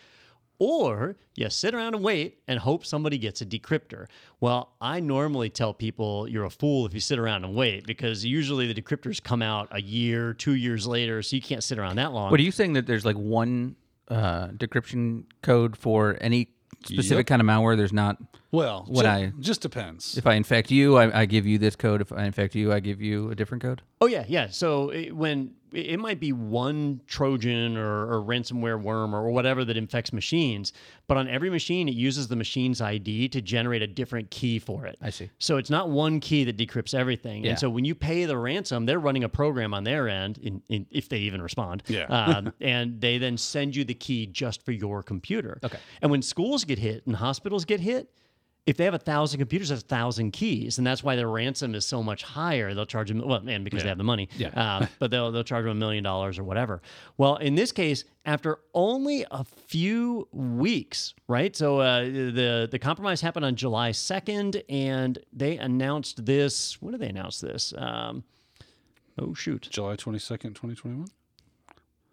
or you sit around and wait and hope somebody gets a decryptor. Well, I normally tell people you're a fool if you sit around and wait because usually the decryptors come out a year, two years later, so you can't sit around that long. What are you saying that there's like one uh, decryption code for any specific kind of malware? There's not. Well, What ju- I- just depends. If I infect you, I, I give you this code. If I infect you, I give you a different code. Oh yeah, yeah. So it, when it it might be one Trojan or, or ransomware worm or whatever that infects machines, but on every machine it uses the machine's ID to generate a different key for it. I see. So it's not one key that decrypts everything. Yeah. And so when you pay the ransom, they're running a program on their end, in, in, if they even respond. Yeah. um, and they then send you the key just for your computer. Okay. And when schools get hit and hospitals get hit, if they have a thousand computers, that's a thousand keys, and that's why their ransom is so much higher. They'll charge them, well, and because they have the money, Yeah. uh, but they'll they'll charge them a million dollars or whatever. Well, in this case, after only a few weeks, right? So uh, the the compromise happened on July second, and they announced this. When did they announce this? Um, oh shoot, July 22nd, 2021?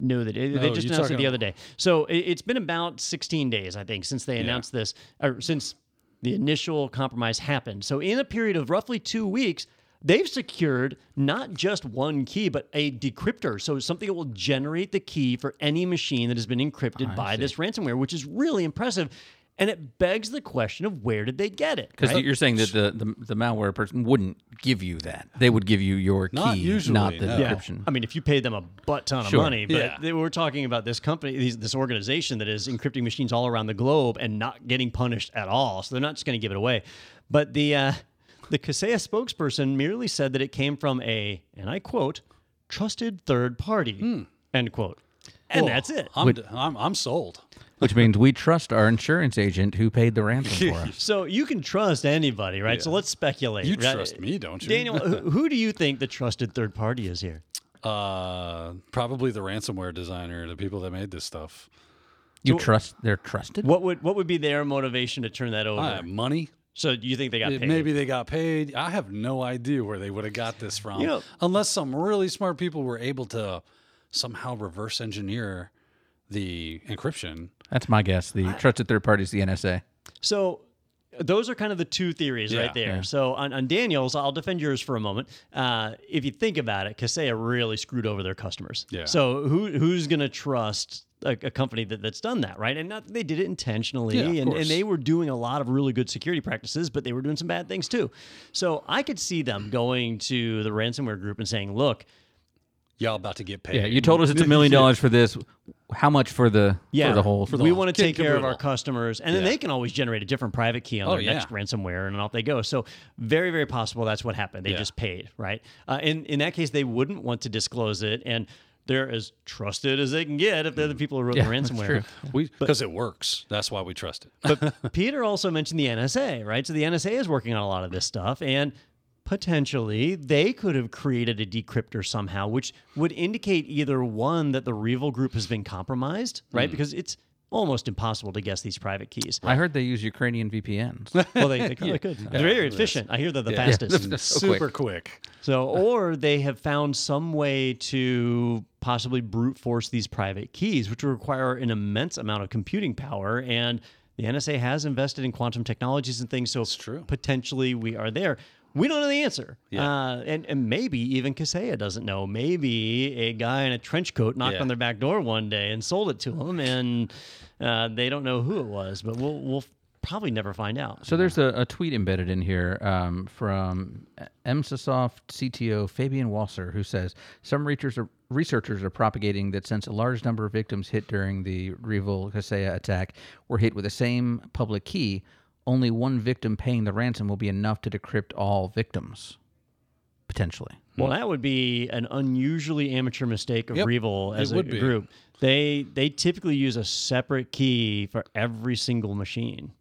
no, they, they No, just announced it the other day. So it, it's been about 16 days, I think, since they announced this, or since the initial compromise happened. So in a period of roughly two weeks, they've secured not just one key, but a decryptor. So something that will generate the key for any machine that has been encrypted ah, by this ransomware, which is really impressive. And it begs the question of where did they get it? Because right? you're saying that the, the the malware person wouldn't give you that. They would give you your key, Not usually, not the no. Yeah. decryption. I mean, if you paid them a butt ton Sure. of money, but Yeah. they, we're talking about this company, these, this organization that is encrypting machines all around the globe and not getting punished at all. So they're not just going to give it away. But the uh, the Kaseya spokesperson merely said that it came from a, and I quote, trusted third party, end quote. And Well, that's it. I'm, I'm, I'm sold. Which means we trust our insurance agent who paid the ransom for us. So you can trust anybody, right? So let's speculate. You right? trust me, don't you? Daniel, who, who do you think the trusted third party is here? Uh, probably the ransomware designer, the people that made this stuff. You trust they're trusted? What would what would be their motivation to turn that over? I have money. so you think they got paid? Maybe they got paid. I have no idea where they would have got this from. You know- Unless some really smart people were able to somehow reverse engineer the encryption. That's my guess. The trusted third party is the NSA. So those are kind of the two theories Yeah. right there. Yeah. So on, on Daniel's, I'll defend yours for a moment. Uh, if you think about it, Kaseya really screwed over their customers. Yeah. So who who's going to trust a, a company that, that's done that, right? And not that they did it intentionally, Yeah, and, and they were doing a lot of really good security practices, but they were doing some bad things too. So I could see them going to the ransomware group and saying, "Look, Y'all about to get paid. Yeah, you told us it's a million dollars for this. How much for the Yeah, for the whole? we want to take care of our customers, and then Yeah. they can always generate a different private key on Oh, their yeah. next ransomware, and off they go. So very, very possible that's what happened. They Yeah. just paid, right? Uh, in in that case, they wouldn't want to disclose it, and they're as trusted as they can get if they're the people who wrote Yeah, the ransomware. true. Because it works. That's why we trust it. But Peter also mentioned the NSA, right? So the NSA is working on a lot of this stuff, and potentially they could have created a decryptor somehow, which would indicate either one that the Revil group has been compromised, right? Hmm. Because it's almost impossible to guess these private keys. I heard they use Ukrainian VPNs. Well, they, they probably could. They're very efficient. I hear they're the fastest. That's so. Super quick. So, or they have found some way to possibly brute force these private keys, which would require an immense amount of computing power. And the NSA has invested in quantum technologies and things. So, true. potentially we are there. We don't know the answer. Yeah. Uh, and, and maybe even Kaseya doesn't know. Maybe a guy in a trench coat knocked Yeah. on their back door one day and sold it to them, and uh, they don't know who it was. But we'll, we'll probably never find out. So there's a, a tweet embedded in here um, from Emsisoft CTO Fabian Wosar, who says some researchers are, researchers are propagating that since a large number of victims hit during the Revil Kaseya attack were hit with the same public key, only one victim paying the ransom will be enough to decrypt all victims, potentially. Well, that would be an unusually amateur mistake of Yep, Revil as it a be. group. They they typically use a separate key for every single machine.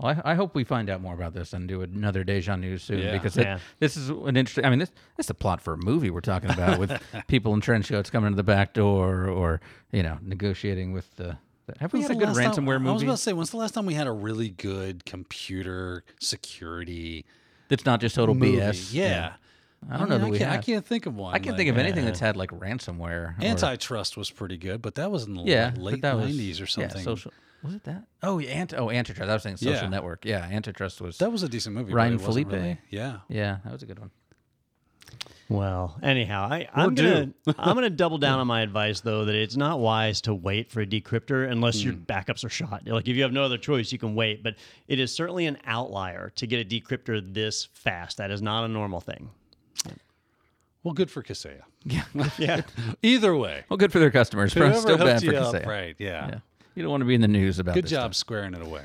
Well, I, I hope we find out more about this and do another Deja News soon Yeah. because it- Yeah. this is an interesting. I mean, this this is a plot for a movie we're talking about with people in trench coats coming to the back door or you know negotiating with the. Have we had a good last time- ransomware I was about to say, when's the last time we had a really good computer security that's not just total movie? BS? Yeah. I don't know mean, that we I can't, I can't think of one. I can like- think of anything that's uh, had like ransomware. or- Antitrust was pretty good, but that was in the yeah, late that nineties or yeah, something. social. Was it that? Oh, yeah, Ant- oh, Antitrust. I was saying Social Yeah. Network. Yeah, Antitrust was. That was a decent movie. Ryan but it wasn't Phillippe? really- yeah. yeah, that was a good one. Well, anyhow, I, I'm do. gonna I'm gonna double down on my advice though that it's not wise to wait for a decryptor unless your backups are shot. Like if you have no other choice, you can wait. But it is certainly an outlier to get a decryptor this fast. That is not a normal thing. Well, good for Kaseya. Yeah. Yeah. Either way, well, good for their customers. but whoever still bad for you up, Kaseya. right? Yeah. Yeah. You don't want to be in the news about Good this job stuff. squaring it away.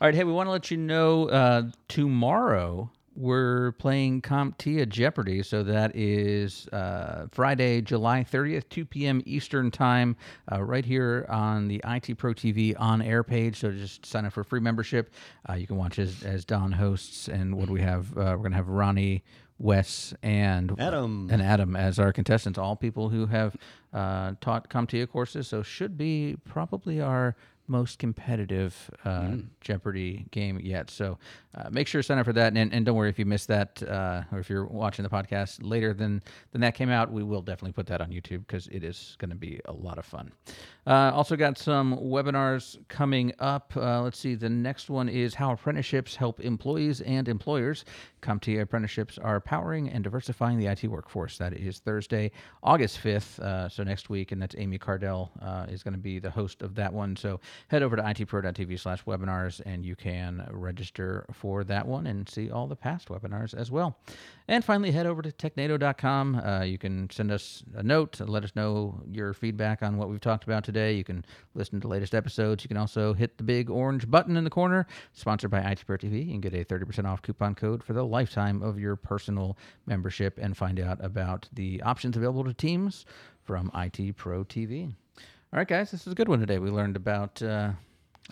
All right, hey, we want to let you know uh, tomorrow we're playing CompTIA Jeopardy. So that is uh, Friday, July 30th, 2 p.m. Eastern Time, uh, right here on the IT Pro TV on air page. So just sign up for free membership. Uh, you can watch as, as Don hosts. And what do we have? Uh, we're going to have Ronnie. Wes and Adam. and Adam as our contestants, all people who have uh, taught CompTIA courses, so should be probably our most competitive uh, Jeopardy game yet. So uh, make sure to sign up for that, and, and don't worry if you missed that, uh, or if you're watching the podcast later than than that came out, we will definitely put that on YouTube because it is going to be a lot of fun. Uh, also got some webinars coming up. Uh, let's see, the next one is how apprenticeships help employees and employers. CompTIA apprenticeships are powering and diversifying the IT workforce. That is Thursday, August 5th, uh, so next week, and that's Amy Cardell uh, is going to be the host of that one. So head over to itpro.tv slash webinars and you can register for that one and see all the past webinars as well. And finally, head over to technado.com. Uh, you can send us a note, let us know your feedback on what we've talked about today. You can listen to the latest episodes. You can also hit the big orange button in the corner, sponsored by IT Pro TV. Can get a 30% off coupon code for the lifetime of your personal membership and find out about the options available to teams from IT Pro TV. All right, guys, this is a good one today. We learned about uh,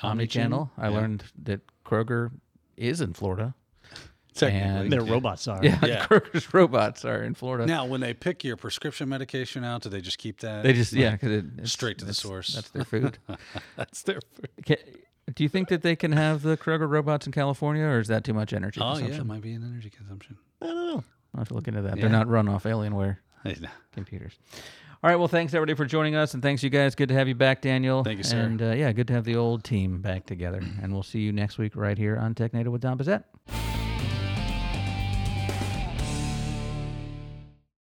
Omnichannel. I learned that Kroger is in Florida. Technically. And- Their robots are. Yeah, Yeah. Kroger's robots are in Florida. Now, when they pick your prescription medication out, do they just keep that? they just yeah, Like, 'cause it, it's- straight to the that's- source. That's their food. that's their food. Ca do you think that they can have the Kroger robots in California, or is that too much energy Oh yeah, consumption? it might be an energy consumption. I don't know. I'll have to look into that. Yeah. They're not run off Alienware computers. All right. Well, thanks everybody for joining us, and thanks you guys. Good to have you back, Daniel. Thank you, sir. And uh, yeah, good to have the old team back together. and we'll see you next week right here on TechNado with Don Pezet.